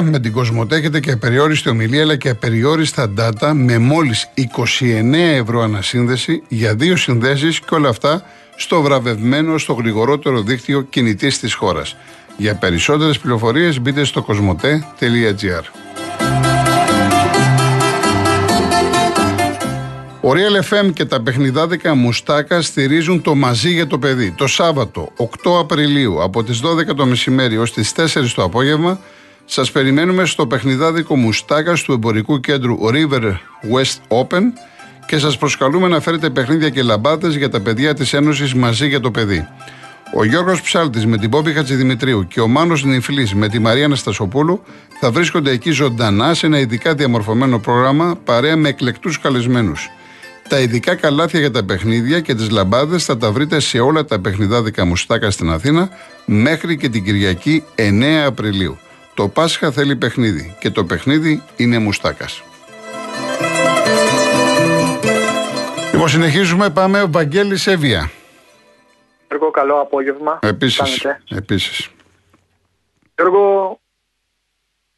Τώρα με την Κοσμοτέ έχετε και απεριόριστη ομιλία αλλά και απεριόριστα data με μόλις 29 ευρώ ανασύνδεση για δύο συνδέσεις και όλα αυτά στο βραβευμένο, στο γρηγορότερο δίκτυο κινητής της χώρας. Για περισσότερες πληροφορίες μπείτε στο κοσμοτέ.gr Ο Real FM και τα παιχνιδάδικα Μουστάκα στηρίζουν το μαζί για το παιδί. Το Σάββατο 8 Απριλίου από τις 12 το μεσημέρι ως τις 4 το απόγευμα σας περιμένουμε στο παιχνιδάδικο Μουστάκας του εμπορικού κέντρου River West Open και σας προσκαλούμε να φέρετε παιχνίδια και λαμπάδες για τα παιδιά της Ένωσης μαζί για το παιδί. Ο Γιώργος Ψάλτης με την Πόπη Χατζηδημητρίου και ο Μάνος Νιφλής με τη Μαρία Αναστασοπούλου θα βρίσκονται εκεί ζωντανά σε ένα ειδικά διαμορφωμένο πρόγραμμα παρέα με εκλεκτούς καλεσμένους. Τα ειδικά καλάθια για τα παιχνίδια και τις λαμπάδες θα τα βρείτε σε όλα τα παιχνιδάδικα μουστάκα στην Αθήνα μέχρι και την Κυριακή 9 Απριλίου. Το Πάσχα θέλει παιχνίδι και το παιχνίδι είναι μουστάκας. Λοιπόν, συνεχίζουμε. Πάμε ο Βαγγέλης Εύβοια. Γιώργο, καλό απόγευμα. Επίσης, επίσης. Γιώργο,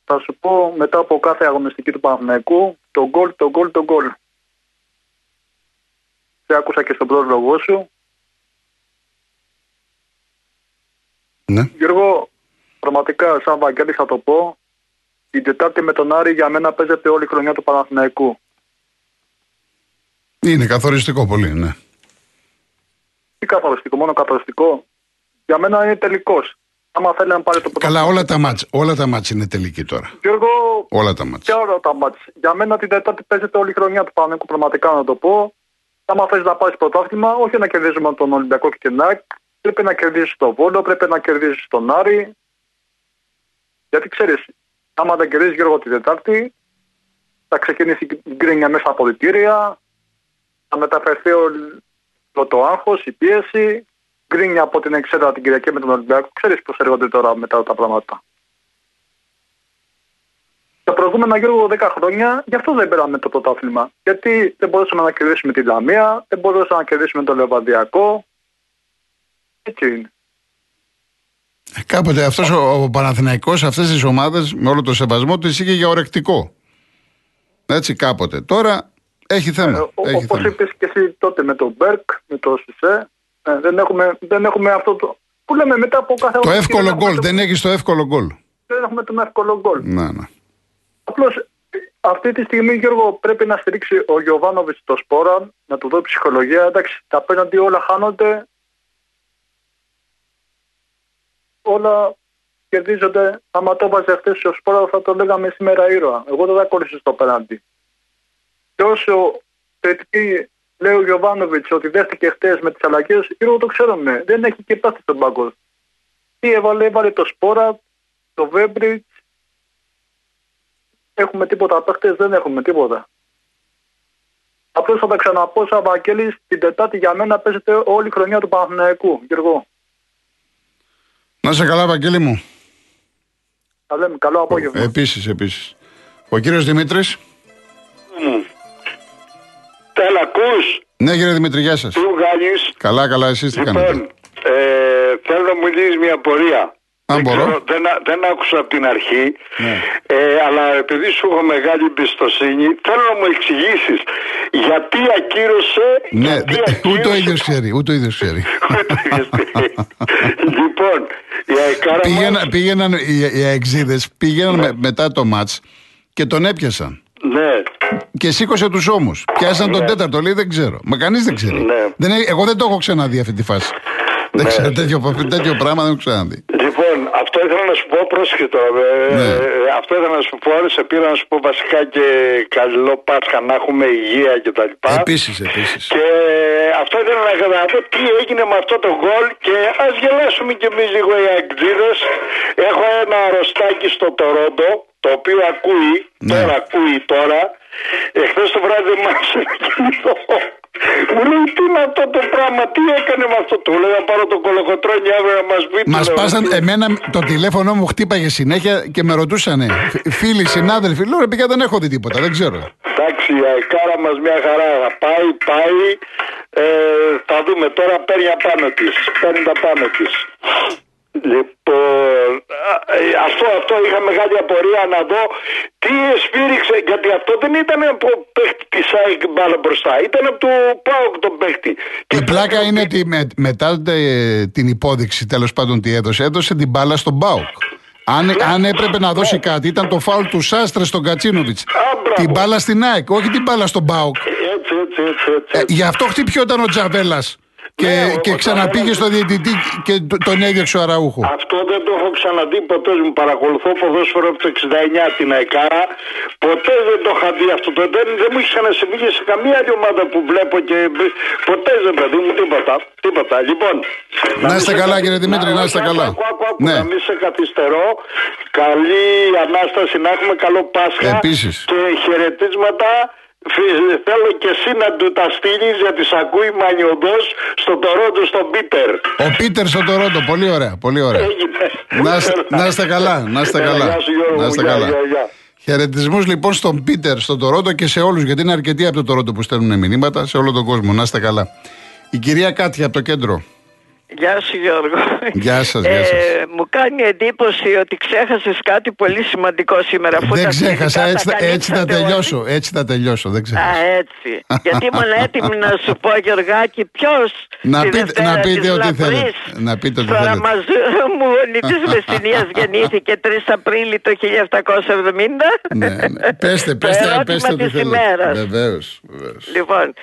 θα σου πω μετά από κάθε αγωνιστική του Παναθηναϊκού το γκολ, το γκολ, το γκολ. Σε άκουσα και στον πρόλογο σου. Ναι. Γιώργο, πραγματικά σαν Βαγγέλη θα το πω, η Τετάρτη με τον Άρη για μένα παίζεται όλη η χρονιά του Παναθηναϊκού. Είναι καθοριστικό πολύ, ναι. Τι καθοριστικό, μόνο καθοριστικό. Για μένα είναι τελικός. Άμα θέλει να πάρει το Καλά, όλα τα μάτς, όλα τα μάτς είναι τελική τώρα. Γιώργο, όλα τα μάτς. Και όλα τα μάτς. Για μένα την Τετάρτη παίζεται όλη η χρονιά του Παναθηναϊκού, πραγματικά να το πω. Άμα θες να πάρεις πρωτάθλημα, όχι να κερδίζουμε τον Ολυμπιακό και την ΑΕΚ, πρέπει να κερδίσεις τον Βόλο, πρέπει να κερδίσεις τον Άρη. Γιατί ξέρεις, άμα δεν κερδίσει Γιώργο την Τετάρτη, θα ξεκινήσει η γκρίνια μέσα από διτήρια, θα μεταφερθεί όλο το άγχο, η πίεση, γκρίνια από την εξέδρα την Κυριακή με τον Ολυμπιακό. Ξέρεις πώς έρχονται τώρα μετά τα πράγματα. Τα προηγούμενα Γιώργο 10 χρόνια, γι' αυτό δεν πέραμε το πρωτάθλημα. Γιατί δεν μπορούσαμε να κερδίσουμε τη Λαμία, δεν μπορούσαμε να κερδίσουμε το Λεβαδιακό. Έτσι είναι. Ε, κάποτε αυτός ο, ο Παναθηναϊκός αυτές τις ομάδες με όλο το σεβασμό τις είχε για ορεκτικό. Έτσι κάποτε. Τώρα έχει θέμα. Ε, Όπως είπες και εσύ τότε με τον Μπέρκ, με το Σισε, ε, δεν, έχουμε, δεν έχουμε αυτό το. Που λέμε μετά από κάθε. Το εύκολο γκολ. Δεν έχεις το εύκολο γκολ. Δεν έχουμε τον εύκολο γκολ. Να, ναι. Απλώς αυτή τη στιγμή, Γιώργο, πρέπει να στηρίξει ο Γιωβάνοβιτς το σπόρα, να του δώσει ψυχολογία. Εντάξει, τα απέναντι όλα χάνονται. Όλα κερδίζονται. Άμα το βάζει χθες ο σπόρα, θα το λέγαμε σήμερα ήρωα. Εγώ δεν θα κόλλησα στο πέναντι. Και όσο θετική λέει ο Γιωβάνοβιτς ότι δέχτηκε χτε με τις αλλαγές, εγώ το ξέρουμε. Δεν έχει και πάθει στον πάγκο. Τι έβαλε, έβαλε το Σπόρα, το Βέμπριτς. Έχουμε τίποτα παίχτε, δεν έχουμε τίποτα. Απλώς θα τα ξαναπώ σαν Βαγγέλης, την Τετάρτη για μένα παίζεται όλη η χρονιά του Παναθηναϊκού. Γιώργο. Να σε καλά, Βαγγέλη μου. Θα λέμε, καλό απόγευμα. Επίσης, επίσης. Ο κύριος Δημήτρης. Έλα, ακούς. Ναι, κύριε Δημήτρη, γεια σας. Τι βγάλεις. Καλά, καλά, εσείς τι Λοιπόν, κάνετε; ε, θέλω να μου λύσεις μια πορεία. Αν δεν, μπορώ. ξέρω, δεν, α- δεν άκουσα από την αρχή, Ναι. ε, αλλά επειδή σου έχω μεγάλη εμπιστοσύνη, θέλω να μου εξηγήσεις γιατί ακύρωσε. Ναι, γιατί δε- ακύρωσε- ούτε ο ίδιος ξέρει, ούτε ο ίδιος ξέρει. Ούτε ο ίδιος ξέρει. λοιπόν, η Αεκάρα Πήγαινα, μας- πήγαιναν οι, οι αεξίδε, πήγαιναν με- μετά το μάτς και τον έπιασαν. Ναι, Και σήκωσε τους ώμους. Πιάσαν τον τέταρτο, λέει δεν ξέρω. Μα κανείς δεν ξέρει. Ναι. Δεν, έχει- εγώ δεν το έχω ξαναδεί αυτή τη φάση. Δεν Ναι. ξέρω, τέτοιο, τέτοιο πράγμα δεν έχω ξαναδεί. Λοιπόν, αυτό ήθελα να σου πω, πρόσεχε τώρα. ε, Ναι. ε, αυτό ήθελα να σου πω, σε πήρα να σου πω βασικά και καλό Πάσχα να έχουμε υγεία και τα λοιπά. Επίσης, επίσης. Και αυτό ήθελα να καταλάβω τι έγινε με αυτό το γκολ και ας γελάσουμε κι εμείς λίγο οι αγκτζίδες. Έχω ένα αρρωστάκι στο Τορόντο, το οποίο ακούει, Ναι. τώρα ακούει τώρα. Εχθές το βράδυ μας κινητό. Μου λέει τι είναι αυτό το πράγμα, τι έκανε με αυτό; Του λέω να πάρω το κολοκοτρόνι αύριο να μας πει. Μας Του λέω, πάσαν, εμένα το τηλέφωνο μου χτύπαγε συνέχεια και με ρωτούσανε. φ- Φίλοι, συνάδελφοι, λέω ρε παιδιά δεν έχω δει τίποτα, δεν ξέρω. Εντάξει, η αεκάρα μας μια χαρά θα πάει, πάει. Ε, θα δούμε τώρα παίρνει απάνω της, παίρνει τα πάνω της. Λοιπόν, ε, αυτό, αυτό είχα μεγάλη απορία να δω τι σφύριξε, γιατί αυτό δεν ήταν από παίχτη της ΑΕΚ μπάλα μπροστά, ήταν από του ΠΑΟΚ τον παίχτη. Η πλάκα είναι ότι με, μετά ε, την υπόδειξη τέλος πάντων τι έδωσε, έδωσε την μπάλα στον ΠΑΟΚ. Αν, Ναι. αν έπρεπε να δώσει κάτι, ήταν το φάουλ του Σάστρε στον Κατσίνοβιτς. μπράβο. Την μπάλα στην ΑΕΚ, όχι την μπάλα στον ΠΑΟΚ. Έτσι, έτσι, έτσι. έτσι. Ε, γι' αυτό χτυπιόταν ο Τζαβέλα. Και, Ναι, ο- και ο ξαναπήγε Τζαβέλας- στο διαιτητή και το- τον έδιωξε ο Αραούχο. Αυτό δεν το έχω ξαναδεί ποτέ μου. Παρακολουθώ ποδόσφαιρο από το 69 την ΑΕΚΑΡΑ. Ποτέ δεν το είχα δει αυτό. Το, δεν, δεν μου έχει ξανασυμβεί και σε καμία άλλη ομάδα που βλέπω και ποτέ δεν παιδί μου τίποτα. τίποτα. Λοιπόν, Να είστε μην σε καλά, κα- κύριε Δημήτρη, να είστε άκου, καλά. άκου, άκου, άκου, Ναι. Να μην σε καθυστερώ. Καλή ανάσταση να έχουμε. Καλό Πάσχα. Επίσης. Και χαιρετίσματα. Φι- Θέλω και εσύ να του τα στείλεις γιατί σ' ακούει μανιωδός στο Τορόντο στον Πίτερ. Ο Πίτερ στο Τορόντο, πολύ ωραία. Πολύ ωραία. Έγινε. Να είστε- να είστε καλά, να είστε Έλα, καλά. γεια σου, Γιώργο Να μου, είστε γεια, καλά. γεια, γεια. Χαιρετισμούς λοιπόν στον Πίτερ, στον Τορόντο και σε όλους, γιατί είναι αρκετοί από το Τορόντο που στέλνουν μηνύματα σε όλο τον κόσμο. Να είστε καλά. Η κυρία Κάτια από το κέντρο. Γεια σου Γιώργο. Γεια σας, γεια σας. Ε, μου κάνει εντύπωση ότι ξέχασες κάτι πολύ σημαντικό σήμερα. Αφού Δεν τα ξέχασα, φιλικά έτσι, τα θα- έτσι θα καλύψατε όλοι. τελειώσω. Έτσι θα τελειώσω, δεν Α, ξέχασα. έτσι. Γιατί ήμουν έτοιμη να σου πω, Γιωργάκη, ποιος. Να πείτε- να πείτε ό,τι θέλετε. Να πείτε ό,τι Στο θέλετε. Ραμαζούμουνι τη Μεσσηνίας γεννήθηκε 3 Απρίλη το 1770. ναι, ναι. Πέστε, Το πέστε, ερώτημα πέστε ό,τι της θέλετε. ημέρας. Βεβαίως, βεβαίως. Λοιπόν,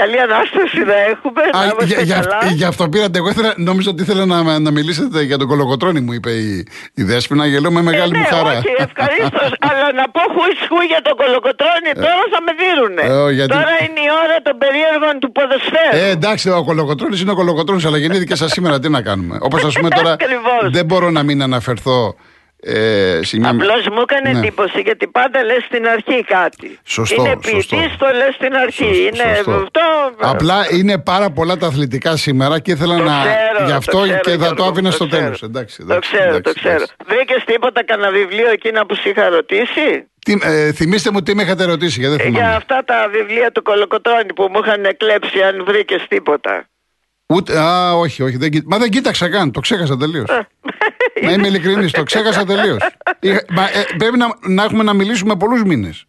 καλή ανάσταση να έχουμε. Α, να είμαστε για, για, καλά. γι' αυτό πήρατε. Εγώ ήθελα, νόμιζα ότι ήθελα να, να μιλήσετε για τον κολοκοτρόνη, μου είπε η, η Δέσποινα. Γελώ με μεγάλη ε, μου ναι, χαρά. όχι, ευχαρίστως. αλλά να πω χουισχού για τον κολοκοτρόνη, τώρα θα με δίνουνε. Ε, ω, γιατί- Τώρα είναι η ώρα των περίεργων του ποδοσφαίρου. Ε, εντάξει, ο κολοκοτρόνης είναι ο κολοκοτρόνης, αλλά γεννήθηκε σα σήμερα. Τι να κάνουμε. Όπως ας πούμε τώρα. Ακριβώς. δεν μπορώ να μην αναφερθώ ε, σε μια. Απλώς μου έκανε Ναι. εντύπωση γιατί πάντα λες στην αρχή κάτι. Σωστό, Είναι σωστό. ποιητής, το λες στην αρχή. Σωστό, είναι σωστό. αυτό. Απλά είναι πάρα πολλά τα αθλητικά σήμερα και ήθελα Το να. ξέρω, γι' το αυτό ξέρω, και θα Γιώργο, το άφηνα στο ξέρω. τέλος. Εντάξει, Το εντάξει, ξέρω, εντάξει, το ξέρω. εντάξει. Βρήκε τίποτα κανένα βιβλίο εκείνα που σου είχα ρωτήσει; Τι, ε, θυμήστε μου τι με είχατε ρωτήσει, γιατί δεν Ε, Για θυμάμαι. αυτά τα βιβλία του Κολοκοτρώνη που μου είχαν κλέψει, αν βρήκες τίποτα. Ούτε, α, όχι, όχι. Δεν, κοί- μα δεν κοίταξα καν. Το ξέχασα τελείως. να είμαι ειλικρινής, το ξέχασα τελείως. πρέπει να, να έχουμε να μιλήσουμε πολλούς μήνες.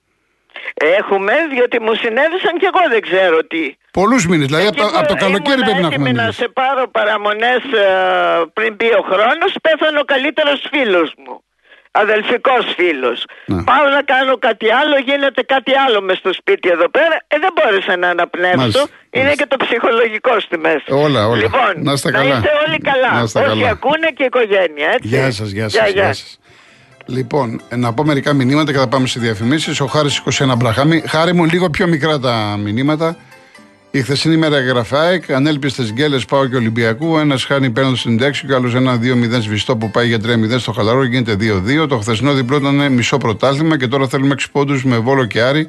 Έχουμε, διότι μου συνέβησαν και εγώ δεν ξέρω τι. Πολλούς μήνες. Δηλαδή από, Εκεί το- από το που καλοκαίρι ήμουν πρέπει να έχουμε έτοιμη να μιλήσει. σε πάρω παραμονές πριν πει ο χρόνος, πέθανε ο καλύτερος φίλος μου. Αδελφικός φίλος. Ναι. Πάω να κάνω κάτι άλλο, γίνεται κάτι άλλο μες στο σπίτι εδώ πέρα. Ε, δεν μπόρεσα να αναπνεύσω. Μάλιστα, Είναι μάλιστα. και το ψυχολογικό στη μέση. Όλα, όλα. Λοιπόν, Να είστε καλά. είστε όλοι καλά. Να είστε Όσοι καλά. ακούνε και η οικογένεια, έτσι. Γεια σας, γεια σας. Γεια σας. Λοιπόν, ε, να πω μερικά μηνύματα και θα πάμε σε διαφημίσεις. Ο Χάρης 21 Μπραχάμι. Χάρη μου, λίγο πιο μικρά τα μηνύματα. Η χθεσινή μέρα έγραφε ΑΕΚ, ανέλπιστε γκέλες πάω και Ολυμπιακού. Ένας χάνει παίρνοντα στην τέξη και άλλος ένα 2-0 σβηστό που πάει για 3-0 στο χαλαρό γίνεται 2-2. Το χθεσινό διπλό ήταν μισό πρωτάθλημα και τώρα θέλουμε 6 πόντους με βόλο και άρι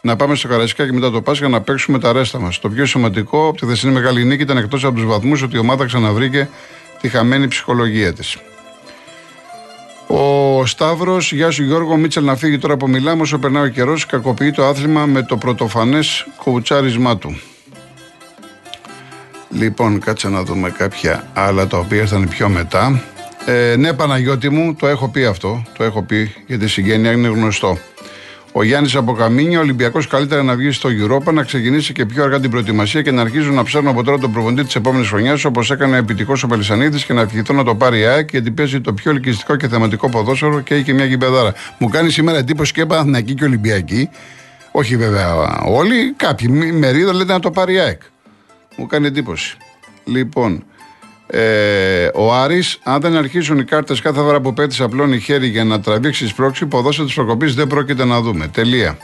να πάμε στο Καρασικά και μετά το Πάσχα να παίξουμε τα ρέστα μας. Το πιο σημαντικό από τη χθεσινή μεγάλη νίκη ήταν εκτός από τους βαθμούς ότι η ομάδα ξαναβρήκε τη χαμένη ψυχολογία της. Ο Σταύρος, γεια σου Γιώργο, Μίτσελ να φύγει τώρα που μιλάμε. Όσο περνάει ο καιρός, κακοποιεί το άθλημα με το πρωτοφανές κοουτσάρισμά του. Λοιπόν, κάτσε να δούμε κάποια άλλα τα οποία ήρθαν πιο μετά. Ε, ναι, Παναγιώτη μου, το έχω πει αυτό. Το έχω πει για τη συγγένεια, είναι γνωστό. Ο Γιάννης από Καμίνια, ο Ολυμπιακός καλύτερα να βγει στο Europa, να ξεκινήσει και πιο αργά την προετοιμασία και να αρχίζουν να ψάχνουν από τώρα τον προπονητή της επόμενης χρονιάς, όπως έκανε επιτυχώς ο Πελισανίδης και να ευχηθώ να το πάρει η ΑΕΚ, γιατί παίζει το πιο ελκυστικό και θεματικό ποδόσφαιρο και έχει και μια γυμπεδάρα. Μου κάνει σήμερα εντύπωση και Παναθηναϊκή και Ολυμπιακή. Όχι βέβαια όλοι, κάποιοι μη- μερίδα λέτε να το πάρει η ΑΕΚ. Μου κάνει εντύπωση. Λοιπόν, ε, ο Άρης, αν δεν αρχίσουν οι κάρτες κάθε φορά που πέτεις απλώνει χέρι για να τραβήξεις πρόξη, ποδόσφαιρο της προκοπής δεν πρόκειται να δούμε. Τελεία.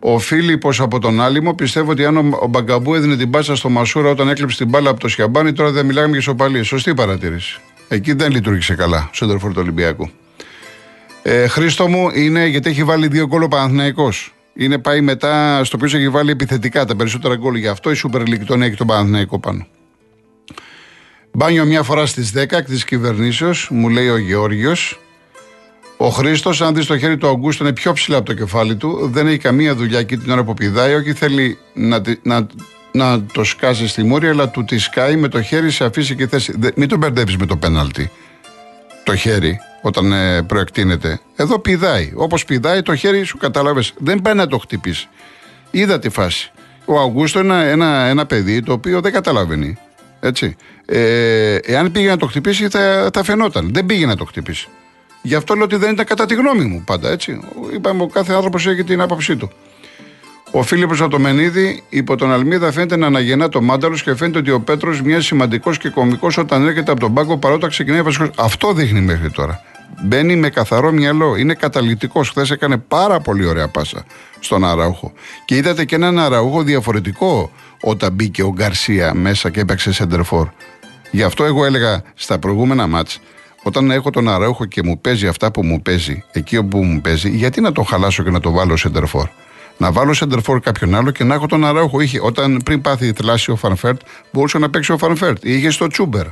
Ο Φίλιππος από τον Άλυμο πιστεύω ότι αν ο, ο Μπαγκαμπού έδινε την πάσα στο Μασούρα όταν έκλειψε την μπάλα από το Σιαμπάνι, τώρα δεν μιλάμε για ισοπαλίες. Σωστή παρατήρηση. Εκεί δεν λειτουργήσε καλά στο τερφόρ του Ολυμπιακού. Ε, Χρήστο μου είναι γιατί έχει βάλει δύο γκολ ο Παναθηναϊκός. Είναι πάει μετά στο οποίο έχει βάλει επιθετικά τα περισσότερα γκολ. Γι' αυτό η Super League τον έχει τον Παναθηναϊκό πάνω. Μπάνιο μια φορά στις 10 εκ της κυβερνήσεως, μου λέει ο Γεώργιος. Ο Χρήστος, αν δεις το χέρι του Αγκούστο, είναι πιο ψηλά από το κεφάλι του. Δεν έχει καμία δουλειά εκεί την ώρα που πηδάει. Όχι θέλει να, τη- να, να το σκάσει στη μούρη, αλλά του τη σκάει με το χέρι σε αφήσει και θέση. Δε- μην τον μπερδεύεις με το πέναλτι. το χέρι όταν ε, προεκτείνεται. Εδώ πηδάει. Όπως πηδάει το χέρι σου, κατάλαβες. Δεν πάει να το χτυπήσεις. Είδα τη φάση. Ο Αυγούστο είναι ένα, ένα, ένα παιδί το οποίο δεν καταλαβαίνει. Έτσι. Ε, εάν πήγε να το χτυπήσει θα, θα φαινόταν. Δεν πήγε να το χτυπήσει. Γι' αυτό λέω ότι δεν ήταν κατά τη γνώμη μου πάντα. Έτσι. Είπαμε, ο κάθε άνθρωπος έχει την άποψή του. Ο Φίλιππος Ατομενίδη υπό τον Αλμίδα φαίνεται να αναγεννά το μάνταλος και φαίνεται ότι ο Πέτρος μοιάζει σημαντικός και κομικός όταν έρχεται από τον πάγκο παρότι ξεκινάει βασικό. Αυτό δείχνει μέχρι τώρα. Μπαίνει με καθαρό μυαλό. Είναι καταλητικός. Χθες έκανε πάρα πολύ ωραία πάσα στον Αραούχο. Και είδατε και έναν Αραούχο διαφορετικό όταν μπήκε ο Γκαρσία μέσα και έπαιξε σεντερφόρ. Γι' αυτό εγώ έλεγα στα προηγούμενα μάτς όταν έχω τον Αραούχο και μου παίζει αυτά που μου παίζει, εκεί όπου μου παίζει, γιατί να τον χαλάσω και να το βάλω σεντερφόρ. Να βάλω σεντερφόρ κάποιον άλλο και να έχω τον Αραούχο. Είχε, όταν πριν πάθει θλάση ο Φανφέρτ, μπορούσε να παίξει ο Φανφέρτ. Είχε στο Τσούμπερ.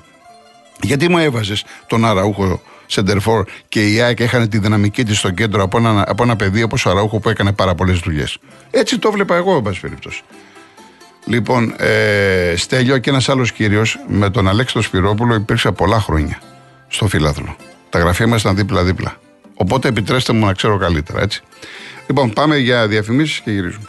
Γιατί μου έβαζες τον Αραούχο σεντερφόρ και η ΑΕΚ είχαν τη δυναμική της στο κέντρο από ένα, από ένα παιδί όπως ο Αραούχο που έκανε πάρα πολλές δουλειές. Έτσι το βλέπα εγώ, εν πάση περιπτώσει. Λοιπόν, ε, Στέλιο και ένας άλλος κύριος με τον Αλέξο Σπυρόπουλο υπήρξε πολλά χρόνια στο Φιλάθλο. Τα γραφεία μα ήταν δίπλα-δίπλα. Οπότε επιτρέψτε μου να ξέρω καλύτερα, έτσι. Λοιπόν, πάμε για διαφημίσεις και γυρίζουμε.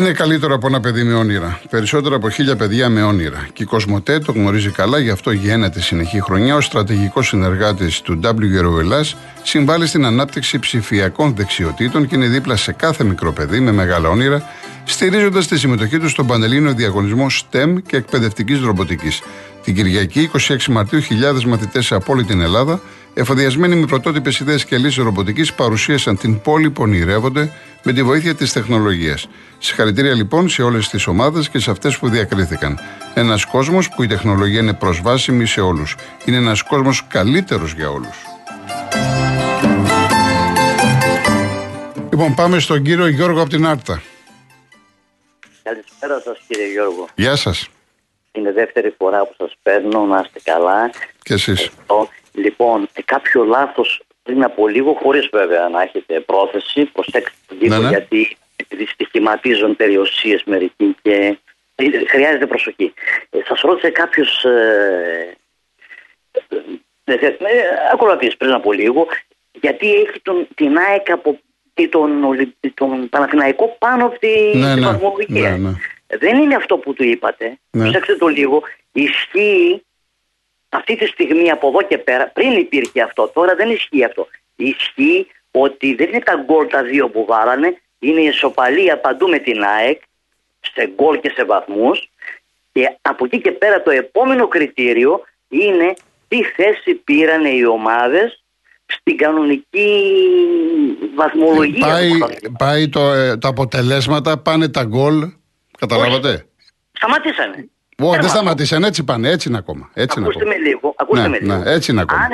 Είναι καλύτερο από ένα παιδί με όνειρα. Περισσότερο από χίλια παιδιά με όνειρα. Και η Κοσμοτέ το γνωρίζει καλά, γι' αυτό γέννεται συνεχή χρονιά. Ο στρατηγικός συνεργάτης του W Ελλάς συμβάλλει στην ανάπτυξη ψηφιακών δεξιοτήτων και είναι δίπλα σε κάθε μικρό παιδί με μεγάλα όνειρα, στηρίζοντας τη συμμετοχή του στον Πανελλήνιο Διαγωνισμό STEM και Εκπαιδευτικής Ρομποτικής. Την Κυριακή, 26 Μαρτίου, χιλιάδες μαθητές σε όλη την Ελλάδα, εφοδιασμένοι με πρωτότυπες ιδέες και λύσεις ρομποτικής, παρουσίασαν την πόλη που ονειρεύονται με τη βοήθεια της τεχνολογίας. Συγχαρητήρια λοιπόν σε όλες τις ομάδες και σε αυτές που διακρίθηκαν. Ένας κόσμος που η τεχνολογία είναι προσβάσιμη σε όλους. Είναι ένας κόσμος καλύτερος για όλους. Λοιπόν, πάμε στον κύριο Γιώργο από την Άρτα. Καλησπέρα σας, κύριε Γιώργο. Γεια σας. Είναι δεύτερη φορά που σας παίρνω, να είστε καλά. Και εσείς. Λοιπόν, κάποιο λάθος πριν από λίγο, χωρίς βέβαια να έχετε πρόθεση, προσέξτε λίγο ναι, ναι. γιατί επειδή στοιχηματίζουν περιοσίε μερικοί και χρειάζεται προσοχή. Ε, Σας ρώτησε κάποιος ε, ε, ε, ακροατής πριν από λίγο, γιατί έχει τον, την ΑΕΚ από τον, τον Παναθηναϊκό πάνω από τη ναι, ναι, βαθμολογία. Ναι, ναι. Δεν είναι αυτό που του είπατε. Ναι. Προσέξτε το λίγο. Ισχύει αυτή τη στιγμή από εδώ και πέρα, πριν υπήρχε αυτό, τώρα δεν ισχύει αυτό. Ισχύει ότι δεν είναι τα γκολ τα δύο που βάλανε, είναι η ισοπαλία παντού με την ΑΕΚ, σε γκολ και σε βαθμούς. Και από εκεί και πέρα το επόμενο κριτήριο είναι τι θέση πήραν οι ομάδες στην κανονική βαθμολογία. Πάει, πάει το, ε, τα αποτελέσματα, πάνε τα γκολ, καταλάβατε; Σταματήσανε. Όχι, δεν σταματήσαν, έτσι πάνε, έτσι είναι ακόμα. Έτσι ακούστε με λίγο. Ακούστε ναι, με λίγο. Ναι, έτσι είναι ακόμα. Αν...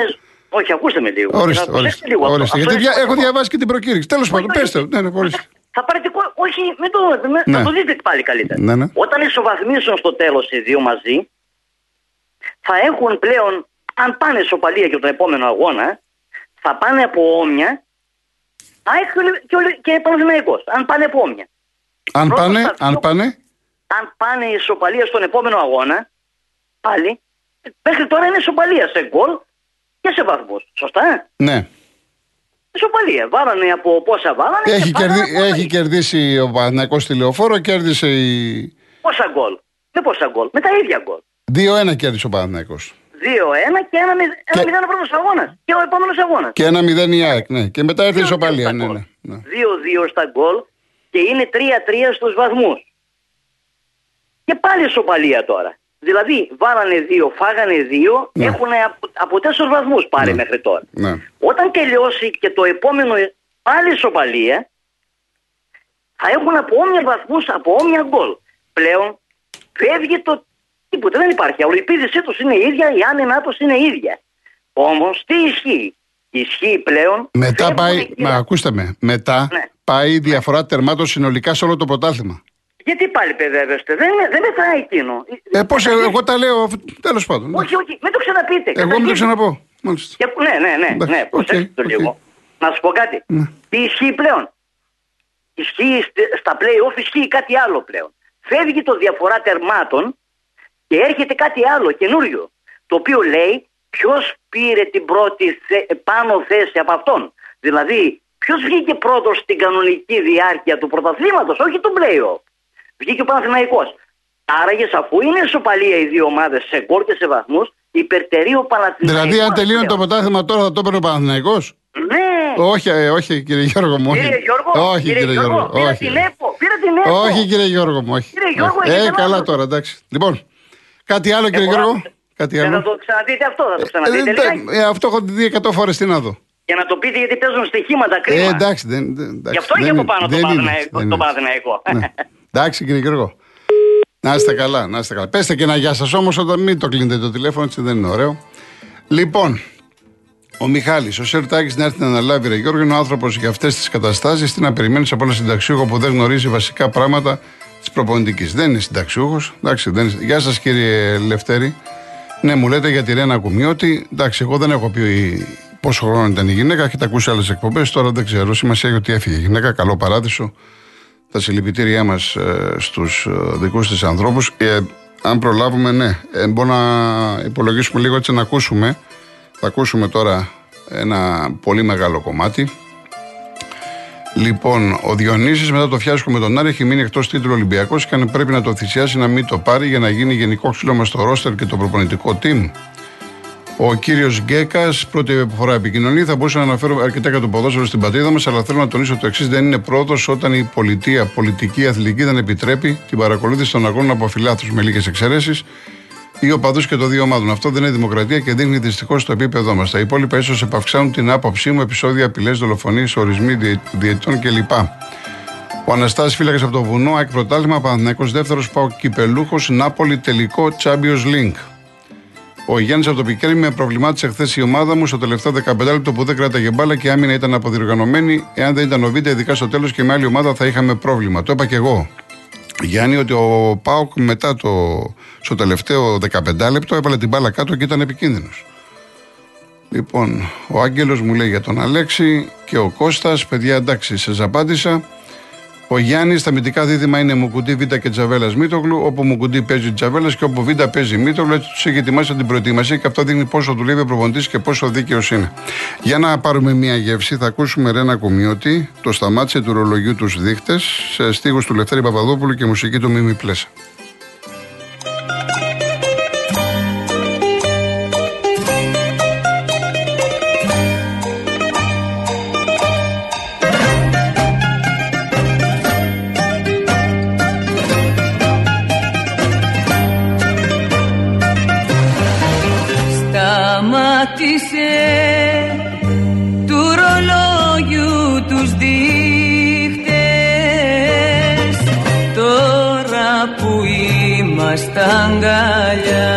Όχι, ακούστε με λίγο. Ορίστε, ορίστε. Λίγο. ορίστε. Γιατί δια... έχω διαβάσει και την προκήρυξη. Τέλος πάντων, πέστε. Ναι, ναι, ορίστε. Θα πάρετε. Όχι, με το, με, ναι. το δείτε πάλι καλύτερα. Ναι, ναι. Όταν ισοβαθμίσουν στο τέλος οι δύο μαζί, θα έχουν πλέον, αν πάνε ισοπαλία και τον επόμενο αγώνα, θα πάνε από όμοια ΑΕΚ και, και Παναθηναϊκός. Αν πάνε από όμοια. Αν πάνε, αν πάνε αν πάνε η ισοπαλία στον επόμενο αγώνα, πάλι, μέχρι τώρα είναι ισοπαλία σε γκολ και σε βαθμούς. Σωστά. Ναι. Ισοπαλία. Βάλανε από πόσα βάλανε. Έχει, κερδί, έχει κερδίσει ο Παναγιώτης τηλεοφόρο, κέρδισε η. Πόσα γκολ; Με πόσα γκολ; Με τα ίδια γκολ. 2-1 κέρδισε ο Παναγιώτης. 2-1 και ένα 0 και... πρώτος αγώνας. Και ο επόμενος αγώνας. Και ένα 0 η ΑΕΚ, ναι. Και μετά έρθει η ισοπαλία. Ναι, ναι, ναι. 2-2 στα γκολ και είναι 3-3 στους βαθμούς. Και πάλι ισοπαλία τώρα. Δηλαδή, βάλανε δύο, φάγανε δύο, ναι. έχουν από, από τέσσερις βαθμούς πάρει ναι. μέχρι τώρα. Ναι. Όταν τελειώσει και το επόμενο πάλι ισοπαλία, θα έχουν από όμοια βαθμούς, από όμοια γκολ. Πλέον φεύγει το τίποτα, δεν υπάρχει. Η επίδυσή τους είναι ίδια, η άνενά τους είναι ίδια. Όμως τι ισχύει; Ισχύει πλέον. Μετά πάει, μα ακούστε με, μετά ναι. πάει η διαφορά τερμάτων συνολικά σε όλο το πρωτάθλημα. Γιατί πάλι παιδεύεστε, δεν, δεν μετράει εκείνο. Ε, πώς, εγώ τα λέω, τέλος πάντων. Όχι, όχι, μην το ξαναπείτε. Εγώ μην το ξαναπώ. Και, ναι, ναι, ναι, ναι, προσέξτε το λίγο. Να σου πω κάτι. Ναι. Τι ισχύει πλέον; ισχύει στα play-off, ισχύει κάτι άλλο πλέον. Φεύγει το διαφορά τερμάτων και έρχεται κάτι άλλο, καινούριο. Το οποίο λέει ποιος πήρε την πρώτη πάνω θέση από αυτόν. Δηλαδή, ποιος βγήκε πρώτος στην κανονική διάρκεια του πρωταθλήματος, όχι του play-off. Βγήκε ο Παναθηναϊκός. Άραγες, αφού είναι ισοπαλία οι δύο ομάδες σε γκολ και σε βαθμούς, υπερτερεί ο Παναθηναϊκός. Δηλαδή, αν τελείωνε το πρωτάθλημα τώρα, θα το έπαιρνε ο Παναθηναϊκός; Ναι. Όχι, ε, όχι κύριε Γιώργο μου. Κύριε Γιώργο, όχι, κύριε, Γιώργο. Γιώργο. Πήρα όχι. την ΕΠΟ. Πήρα την ΕΠΟ. όχι κύριε Γιώργο μου. Όχι. Κύριε Γιώργο, ε, έχετε καλά λάθος. τώρα, εντάξει. Λοιπόν, κάτι άλλο κύριε Εγώ Γιώργο; άκουσα. Κάτι Δεν άλλο; θα το ξαναδείτε αυτό, θα το Ε, ξαναδείτε. δεν- λιγάκι. ε, αυτό έχω δει 100 φορές. Τι να δω. Για να το πείτε γιατί παίζουν στοιχήματα κρίμα. Ε, εντάξει, δεν, δεν, εντάξει, Γι' αυτό δεν είχε από είναι- πάνω δεν το είναι, Παναθηναϊκό- δεν το είναι. Παναθηναϊκό. Ναι. Εντάξει κύριε Γιώργο. Να είστε καλά, να είστε καλά. Πέστε και ένα γεια σας όμως όταν μην το κλείνετε το τηλέφωνο, έτσι δεν είναι ωραίο. Λοιπόν, ο Μιχάλης, ο Σερτάκης να έρθει να αναλάβει, ρε Γιώργο, είναι ο άνθρωπος για αυτές τις καταστάσεις. Τι να περιμένεις από ένα συνταξιούχο που δεν γνωρίζει βασικά πράγματα της προπονητικής. Δεν είναι συνταξιούχος. Εντάξει, δεν είναι. Γεια σας κύριε Λευτέρη. Ναι, μου λέτε για τη Ρένα Κουμιώτη. Εντάξει, εγώ δεν έχω πει πόσο χρόνο ήταν η γυναίκα. Έχετε ακούσει άλλες εκπομπές. Τώρα δεν ξέρω. Σημασία έχει ότι έφυγε η γυναίκα. Καλό παράδεισο τα συλληπιτήριά μας ε, στους ε, δικούς της ανθρώπους. Ε, αν προλάβουμε, ναι, ε, μπορούμε να υπολογίσουμε λίγο έτσι να ακούσουμε. Θα ακούσουμε τώρα ένα πολύ μεγάλο κομμάτι. Λοιπόν, ο Διονύσης μετά το φιάσκο με τον Άρη έχει μείνει εκτός τίτλου Ολυμπιακός και αν πρέπει να το θυσιάσει να μην το πάρει για να γίνει γενικό ξύλωμα στο ρόστερ και το προπονητικό team. Ο κύριος Γκέκας, πρώτη φορά επικοινωνεί. Θα μπορούσα να αναφέρω αρκετά για το ποδόσφαιρο στην πατρίδα μας, αλλά θέλω να τονίσω το εξής: δεν είναι πρόοδο όταν η πολιτεία, πολιτική, αθλητική δεν επιτρέπει την παρακολούθηση των αγώνων από φιλάθλους με λίγες εξαιρέσεις ή οπαδούς και των δύο ομάδων. Αυτό δεν είναι δημοκρατία και δείχνει δυστυχώς το επίπεδό μας. Τα υπόλοιπα ίσως επαυξάνουν την άποψή μου, επεισόδια, απειλές, δολοφονίες, ορισμοί διε- διαιτητών κλπ. Ο Αναστάσης φύλακας από το βουνό, ΑΕΚ πρωτάθλημα, Παναθυναϊκό δεύτερος, πάω κυπελούχος, Νάπολη τελικό, Champions League. Ο Γιάννης από το Πικέρι με προβλημάτισε χθες η ομάδα μου στο τελευταίο 15 λεπτό που δεν κράταγε μπάλα και η άμυνα ήταν αποδιοργανωμένη. Εάν δεν ήταν ο Β' ειδικά στο τέλος και με άλλη ομάδα θα είχαμε πρόβλημα. Το είπα και εγώ. Γιάννη, ότι ο Πάοκ μετά το, στο τελευταίο 15 λεπτό έβαλε την μπάλα κάτω και ήταν επικίνδυνος. Λοιπόν, ο Άγγελος μου λέει για τον Αλέξη και ο Κώστας, παιδιά εντάξει, σε απάντησα. Ο Γιάννης, τα μυντικά δίδυμα είναι Μουκουντή Β και Τζαβέλας Μίτογλου. Όπου Μουκουντή παίζει Τζαβέλας και όπου Β παίζει Μίτογλου, έτσι τους έχει ετοιμάσει την προετοιμασία και αυτό δείχνει πόσο δουλεύει ο προπονητής και πόσο δίκαιος είναι. Για να πάρουμε μια γεύση, θα ακούσουμε Ρένα Κουμιώτη, το σταμάτησε του ρολογιού τους δείχτες, σε στίχους του Λευτέρη Παπαδόπουλου και μουσική του Μίμη Πλέσα. Σταμάτησε του ρολόγιου τους δείχτες. Τώρα που είμαστε αγκαλιά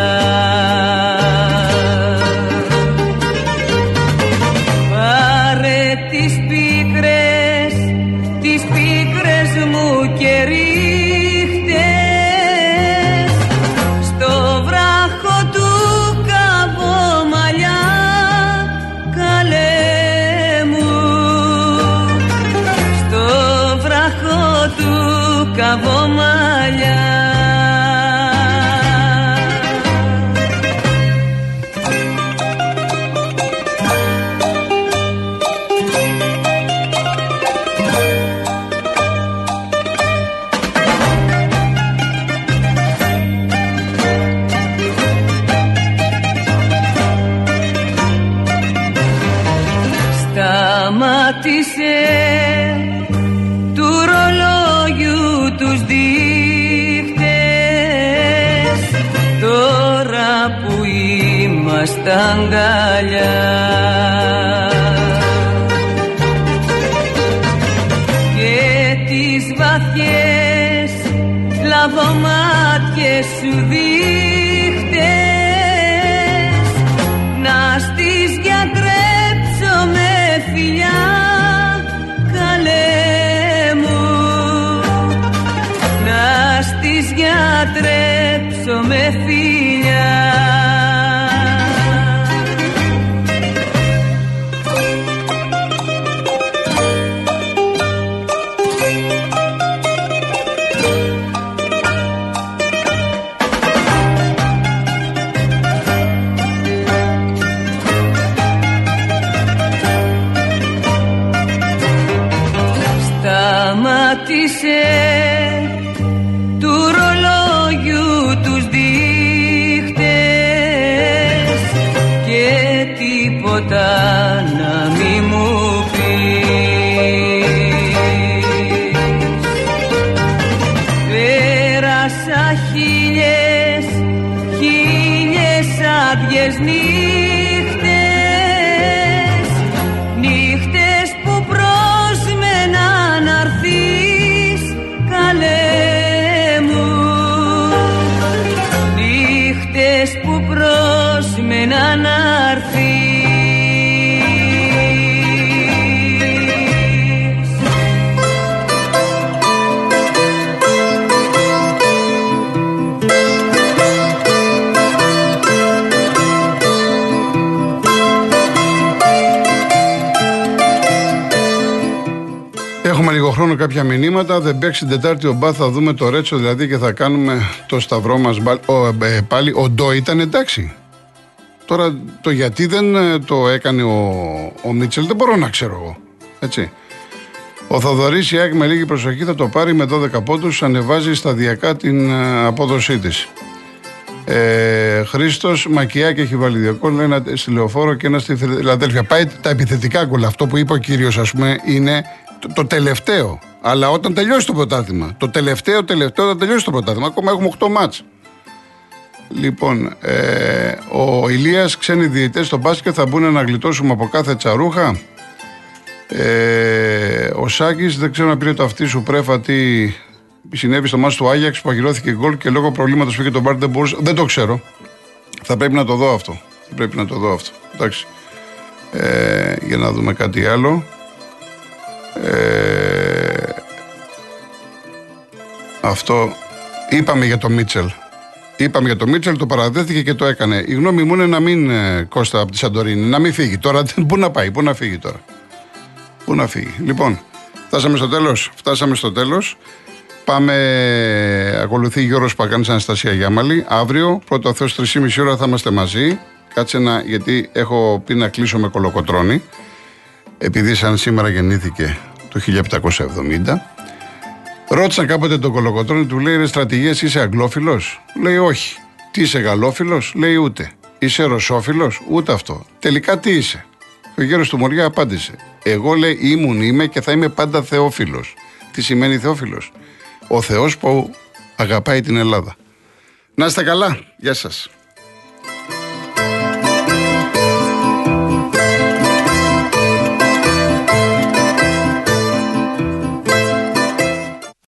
τίποτα να χρόνο κάποια μηνύματα. Δεν παίξει την Τετάρτη ο Μπα, θα δούμε το Ρέτσο δηλαδή και θα κάνουμε το σταυρό μας πάλι. Ο Ντό ήταν εντάξει. Τώρα το γιατί δεν ε, το έκανε ο, ο Μίτσελ δεν μπορώ να ξέρω εγώ. Έτσι. Ο Θοδωρής Ιάκ με λίγη προσοχή θα το πάρει με 12 πόντους, ανεβάζει σταδιακά την ε, απόδοσή της. Ε, Χρήστος Μακιάκη έχει βάλει δύο γκολ, ένα στη λεωφόρο και ένα στη Φιλαδέλφια. Πάει τα επιθετικά γκολ. Αυτό που είπε ο κύριος, ας πούμε, είναι το, το τελευταίο. Αλλά όταν τελειώσει το πρωτάθλημα. Το τελευταίο, τελευταίο, όταν τελειώσει το πρωτάθλημα. Ακόμα έχουμε 8 μάτς. Λοιπόν, ε, ο Ηλίας, ξένοι διαιτητές στο μπάσκετ θα μπουν να γλιτώσουμε από κάθε τσαρούχα. Ε, ο Σάκης, δεν ξέρω να πήρε το αυτί σου πρέφα τι συνέβη στο μάτς του Άγιαξ που αγυρώθηκε γκολ και λόγω προβλήματος πήγε τον Μπάρτ δεν μπορούσε. Δεν το ξέρω. Θα πρέπει να το δω αυτό. Θα πρέπει να το δω αυτό. Εντάξει. Ε, για να δούμε κάτι άλλο. Ε, αυτό είπαμε για το Μίτσελ. Είπαμε για το Μίτσελ, το παραδέχθηκε και το έκανε. Η γνώμη μου είναι να μην ε, Κώστα από τη Σαντορίνη, να μην φύγει. Τώρα πού να πάει, πού να φύγει τώρα. Πού να φύγει. Λοιπόν, φτάσαμε στο τέλος. Φτάσαμε στο τέλος. Πάμε, ακολουθεί Γιώργος Παγκάνης Αναστασία Γιάμαλη. Αύριο, πρώτο Θεός, 3,5 ώρα θα είμαστε μαζί. Κάτσε να, γιατί έχω πει να κλείσω με κολοκοτρώνη. Επειδή σαν σήμερα γεννήθηκε το 1770. Ρώτησαν κάποτε τον Κολοκοτρώνη, του λέει: Ρε στρατηγές, είσαι αγγλόφιλος; Λέει: Όχι. Τι είσαι γαλλόφιλος, λέει: Ούτε. Είσαι ρωσόφιλος, ούτε αυτό. Τελικά τι είσαι; Και ο γέρος του Μωριά απάντησε: Εγώ λέει ήμουν, είμαι και θα είμαι πάντα θεόφιλος. Τι σημαίνει θεόφιλος; Ο Θεός που αγαπάει την Ελλάδα. Να είστε καλά. Γεια σας.